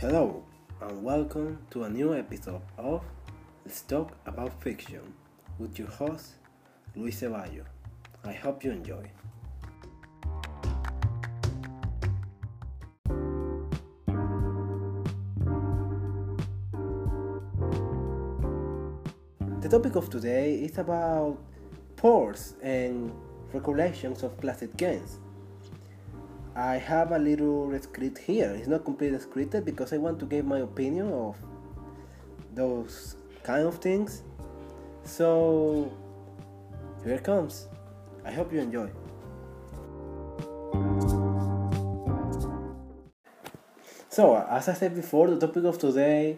Hello, and welcome to a new episode of Let's Talk About Fiction with your host, Luis Ceballo. I hope you enjoy. The topic of today is about ports and recollections of classic games. I have a little script here. It's not completely scripted because I want to give my opinion of those kind of things. So here it comes. I hope you enjoy. So, as I said before, the topic of today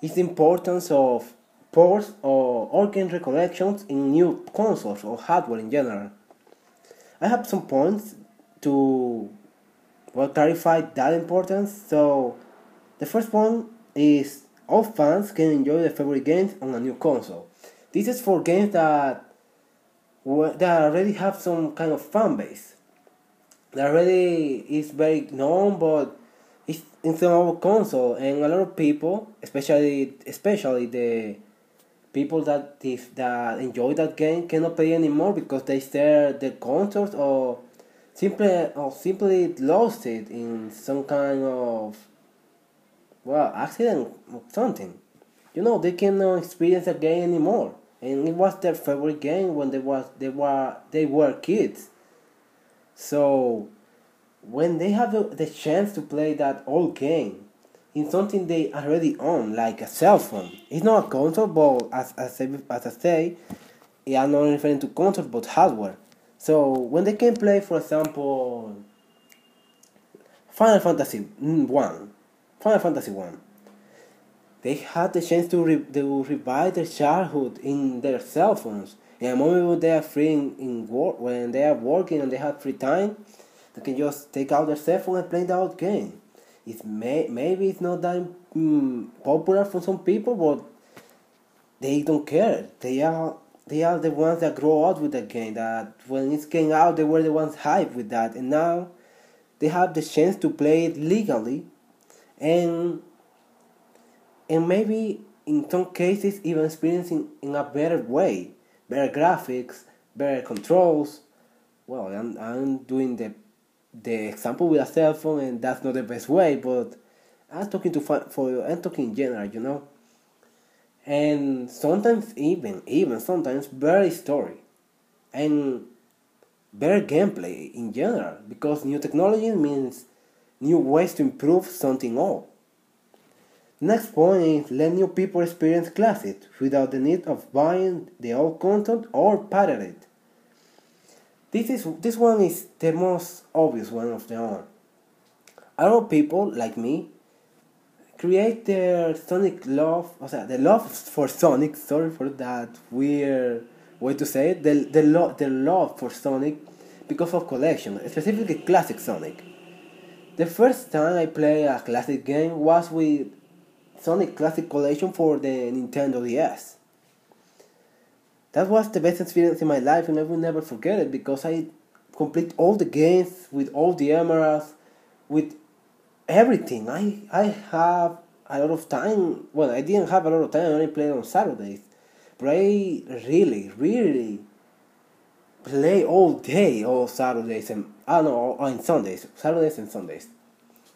is the importance of ports or organ recollections in new consoles or hardware in general. I have some points to well clarify that importance. So, the first one is all fans can enjoy their favorite games on a new console. This is for games that that already have some kind of fan base. That already is very known, but it's in some other console, and a lot of people, especially especially the people that if, that enjoy that game, cannot play anymore because they share the consoles or simply or simply lost it in some kind of well accident or something. You know, they cannot experience a game anymore and it was their favorite game when they was they were they were kids. So when they have the, chance to play that old game in something they already own, like a cell phone, it's not a console, but as as I, as I say, I'm not referring to console but hardware. So when they can play, for example, Final Fantasy One, Final Fantasy One they had the chance to, re- to revive their childhood in their cell phones. In a moment when they are free in, in work, when they are working and they have free time, they can just take out their cell phone and play the old game. It's may, maybe it's not that um, popular for some people, but they don't care. They are they are the ones that grow up with the game. That when it came out, they were the ones hyped with that, and now they have the chance to play it legally, and and maybe in some cases even experiencing in a better way, better graphics, better controls. Well, I'm, I'm doing the the example with a cell phone, and that's not the best way, but I'm talking to for I'm talking in general, you know. And sometimes even even sometimes better story, and better gameplay in general because new technology means new ways to improve something old. Next point is let new people experience classics without the need of buying the old content or pirate it. This is this one is the most obvious one of them all. A lot of people like me create their Sonic love, o sea, the love for Sonic. Sorry for that weird way to say it. The the love the love for Sonic because of collection, specifically classic Sonic. The first time I played a classic game was with Sonic Classic Collection for the Nintendo DS. That was the best experience in my life and I will never forget it because I complete all the games with all the emeralds, with everything. I I have a lot of time. Well, I didn't have a lot of time. I only played on Saturdays, but I really, really play all day, all Saturdays and I know on Sundays, Saturdays and Sundays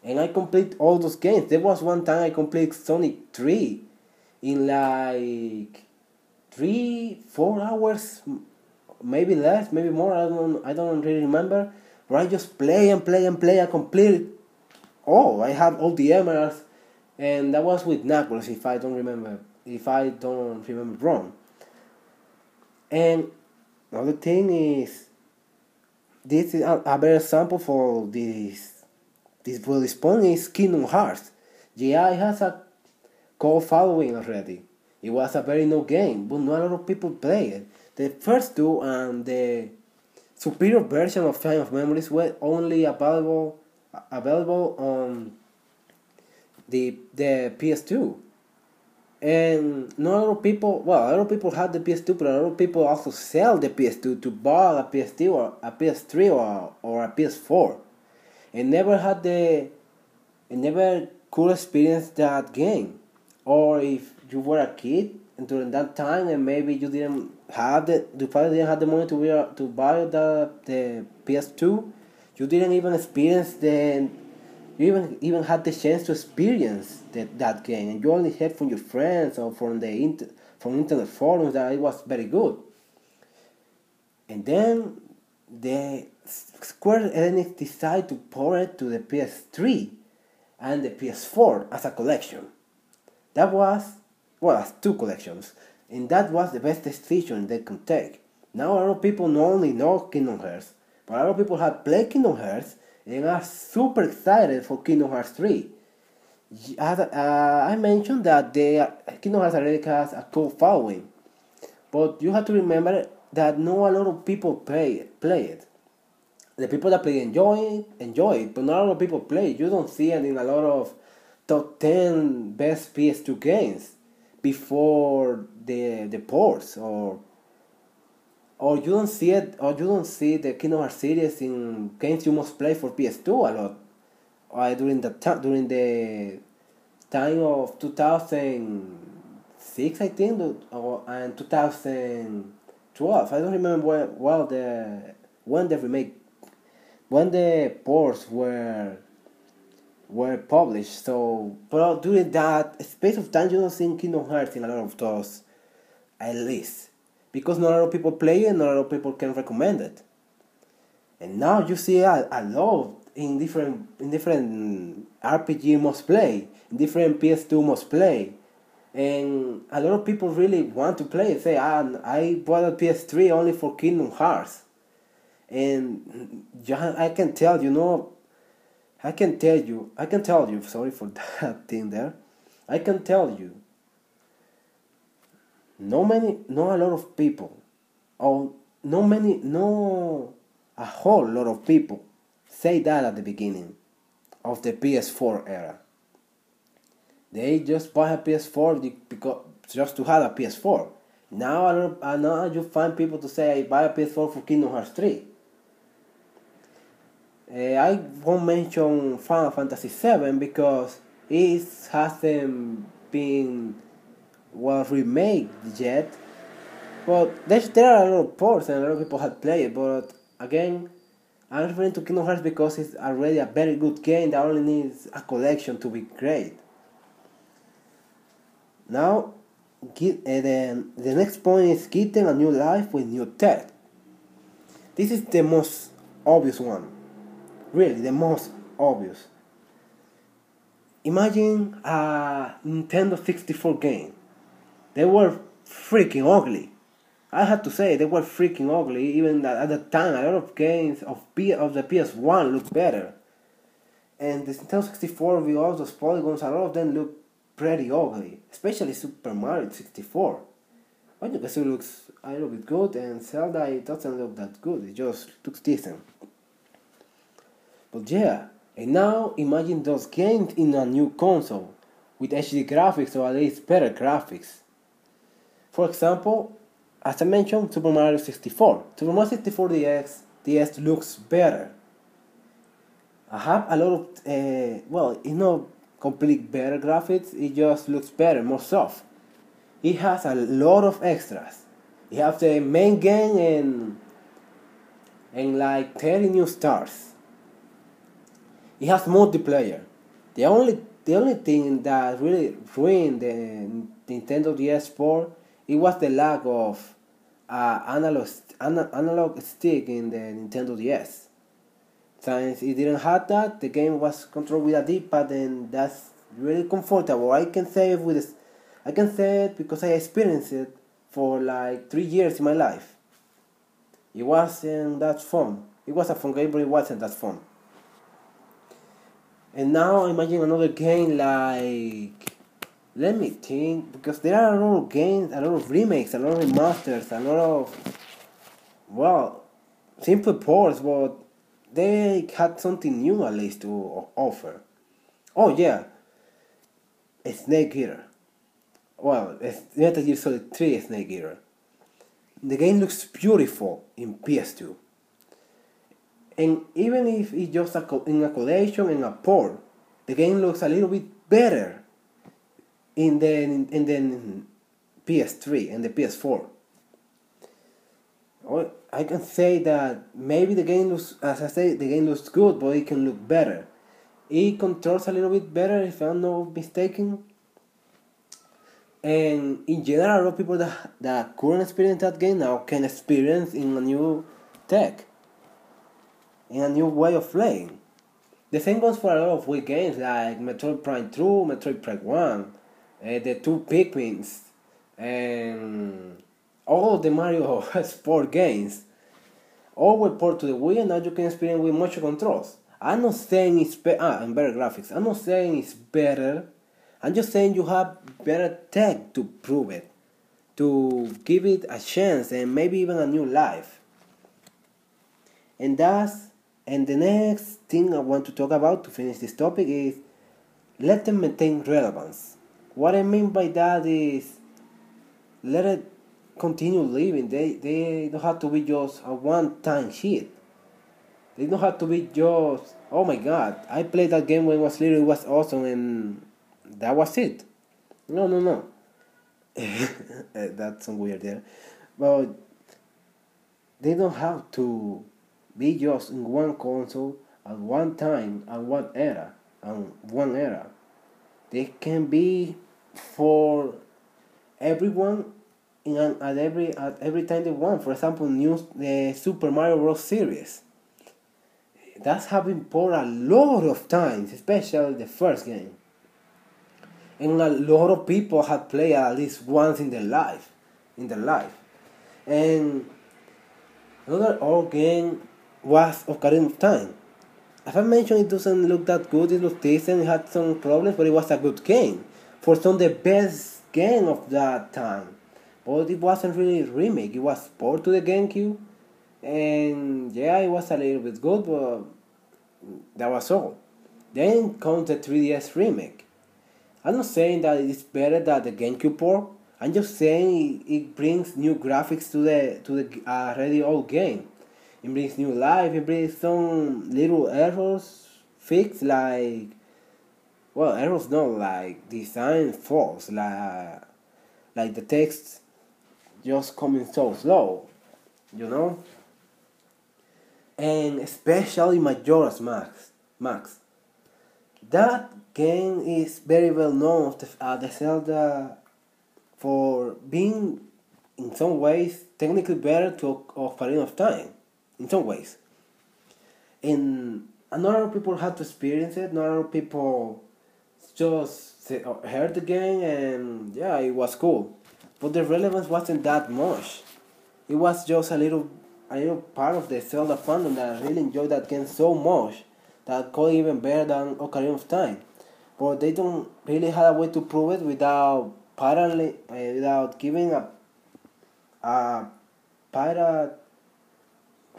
and I complete all those games. There was one time I complete Sonic 3 in like three, four hours, maybe less, maybe more. I don't, I don't really remember. But I just play and play and play. I complete. Oh, I have all the emeralds, and that was with Knuckles, if I don't remember, if I don't remember wrong. And another thing is, this is a, a better example for this this Bloodborne is Kingdom Hearts. Yeah, it has a cult following already. It was a very new game, but not a lot of people play it. The first two and the superior version of Chain of Memories were only available available on the the PS2. And not a lot of people, well, a lot of people had the PS2, but a lot of people also sell the PS2 to buy a PS2 or a PS3 or, or a PS4 and never had the and never could experience that game. Or if you were a kid and during that time and maybe you didn't have the you probably didn't have the money to to buy the the PS2, you didn't even experience the you even even had the chance to experience that, that game and you only heard from your friends or from the inter, from internet forums that it was very good. And then the Square Enix decided to port it to the PS3 and the PS4 as a collection. That was, well, as two collections, and that was the best decision they could take. Now a lot of people not only know Kingdom Hearts, a lot of people have played Kingdom Hearts and are super excited for Kingdom Hearts 3. As, uh, I mentioned that the Kingdom Hearts already has a cool following, but you have to remember that not a lot of people play play it the people that play enjoy it, enjoy it, but not a lot of people play it. You don't see it in a lot of top 10 best PS2 games before the the ports or or you don't see it or you don't see the Kingdom Hearts series in games you must play for PS2 a lot. Uh, during the time during the time of 2006 I think or and 2012 I don't remember well, well the when the remake when the ports were were published. So, but during that space of time, you don't see Kingdom Hearts in a lot of those, at least, because not a lot of people play it, not a lot of people can recommend it. And now you see a, a lot in different in different RPG must play, different PS2 must play, and a lot of people really want to play. Say, ah, I bought a PS3 only for Kingdom Hearts and I can tell you know I can tell you I can tell you sorry for that thing there I can tell you no many no a lot of people. Or no many no a whole lot of people say that at the beginning of the PS4 era. They just buy a PS4 because just to have a PS4 now, I don't, now you find people to say I buy a PS4 for Kingdom Hearts 3 uh, I won't mention Final Fantasy VII because it hasn't been well remade yet. But there's, there are a lot of ports and a lot of people have played it. But again, I'm referring to Kingdom Hearts because it's already a very good game that only needs a collection to be great. Now, get, uh, the, the next point is getting a new life with new tech. This is the most obvious one really the most obvious. Imagine a Nintendo 64 game. They were freaking ugly. I have to say they were freaking ugly. Even at the time, a lot of games of P of the PS1 look better, and the Nintendo 64 with all those polygons, a lot of them look pretty ugly. Especially Super Mario 64. Mario Kart looks a little bit good, and Zelda it doesn't look that good. It just looks decent. But yeah, and now imagine those games in a new console with HD graphics or at least better graphics. For example, as I mentioned, Super Mario 64. Super Mario 64 DS, DS looks better. I have a lot of, uh, well, it's not complete better graphics, it just looks better, more soft. It has a lot of extras. You have the main game and, and like 30 new stars it has multiplayer. The only the only thing that really ruined the Nintendo DS port it was the lack of uh, analog analog stick in the Nintendo DS. Since it didn't have that, the game was controlled with a D-pad, and that's really comfortable. I can say it with I can say it because I experienced it for like three years in my life. It wasn't that fun. It was a fun game, but it wasn't that fun. And now imagine another game like let me think because there are a lot of games, a lot of remakes, a lot of remasters, a lot of well simple ports, but they had something new at least to offer. Oh yeah, Snake Eater. Well, it's Metal Gear Solid 3 Snake Eater. The game looks beautiful in PS2 and even if it's just a in a collection and a port, the game looks a little bit better in the in the PS3 and the PS4. I can say that maybe the game looks, as I say, the game looks good, but it can look better. It controls a little bit better, if I'm not mistaken. And in general, a lot of people that, that couldn't experience that game now can experience in a new tech, in a new way of playing. The same goes for a lot of Wii games like Metroid Prime 2, Metroid Prime 1, uh, the two Pikmins, and all the Mario Sport games. All were ported to the Wii and now you can experience with motion controls. I'm not saying it's be- ah, and better graphics. I'm not saying it's better I'm just saying you have better tech to prove it, to give it a chance and maybe even a new life. And that's and the next thing I want to talk about to finish this topic is let them maintain relevance. What I mean by that is let it continue living. They they don't have to be just a one time hit. They don't have to be just oh my god, I played that game when I was little, it was awesome and that was it. No, no, no. Eh, that's some weird there. But they don't have to be just in one console at one time and one era and one era. They can be for everyone in an, at every at every time they want. For example, new the Super Mario Bros. series. That's happened for a lot of times, especially the first game and a lot of people have played at least once in their life, in their life, and another old game was Ocarina of Time. As I mentioned, it doesn't look that good. It looks decent. It had some problems, but it was a good game. For some, the best game of that time. But it wasn't really a remake. It was port to the GameCube, and yeah, it was a little bit good, but that was all. Then comes the 3DS remake. I'm not saying that it's better than the GameCube port. I'm just saying it brings new graphics to the to the uh, already old game. It brings new life. It brings some little errors fixed, like well, errors not like design faults, like like the text just coming so slow, you know. And especially Majora's Mask, Mask. That game is very well known the, uh, the Zelda for being in some ways technically better to Ocarina of Time in some ways. And a lot of people had to experience it. Not a lot of people just uh, heard the game and yeah it was cool. But the relevance wasn't that much. It was just a little a little part of the Zelda fandom that I really enjoyed that game so much that could even better than Ocarina of Time. But they don't really have a way to prove it without apparently uh, without giving a a pirate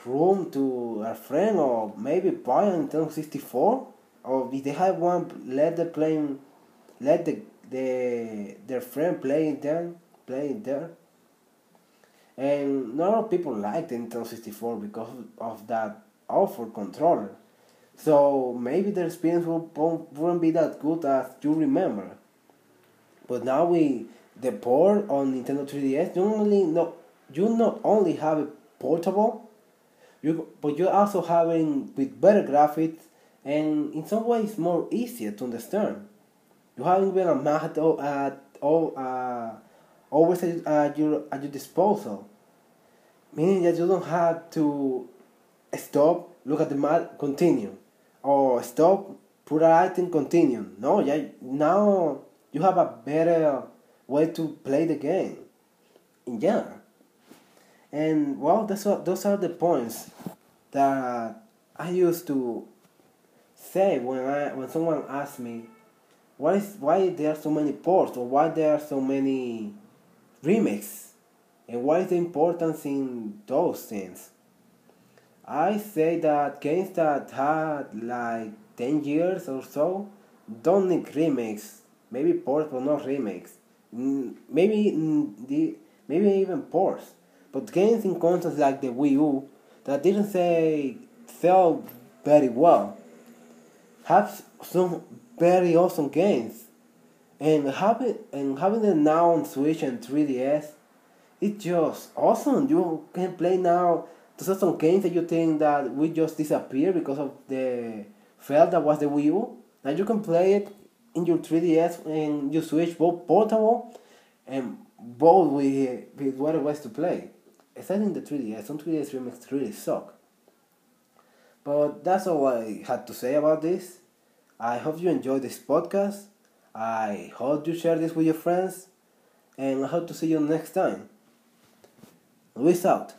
room to a friend or maybe buy a Nintendo 64 or if they have one let the plane let the the their friend play it there play it there. And not people like the Nintendo 64 because of that awful controller. So maybe the experience won't be that good as you remember. But now we the port on Nintendo 3DS, you only not you not only have a portable, you but you're also having with better graphics and in some ways more easier to understand. You have even a map at all uh, always at your at your disposal, meaning that you don't have to stop, look at the map, continue or stop, put an item, continue. No, yeah, now you have a better way to play the game. Yeah. And well, that's what, those are the points that I used to say when I when someone asks me why is why there are so many ports or why there are so many remakes and what is the importance in those things. I say that games that had like 10 years or so don't need remakes. Maybe ports, but not remakes. Maybe the maybe even ports. But games in consoles like the Wii U that didn't say sell very well have some very awesome games. And having and having it now on Switch and 3DS, it's just awesome. You can play now. Some games that you think that will just disappear because of the fail that was the Wii U. Now you can play it in your 3DS and you Switch both portable and both with, with what it was to play. Except in the 3DS, some 3DS remakes really suck. But that's all I had to say about this. I hope you enjoyed this podcast. I hope you share this with your friends. And I hope to see you next time. Luis out.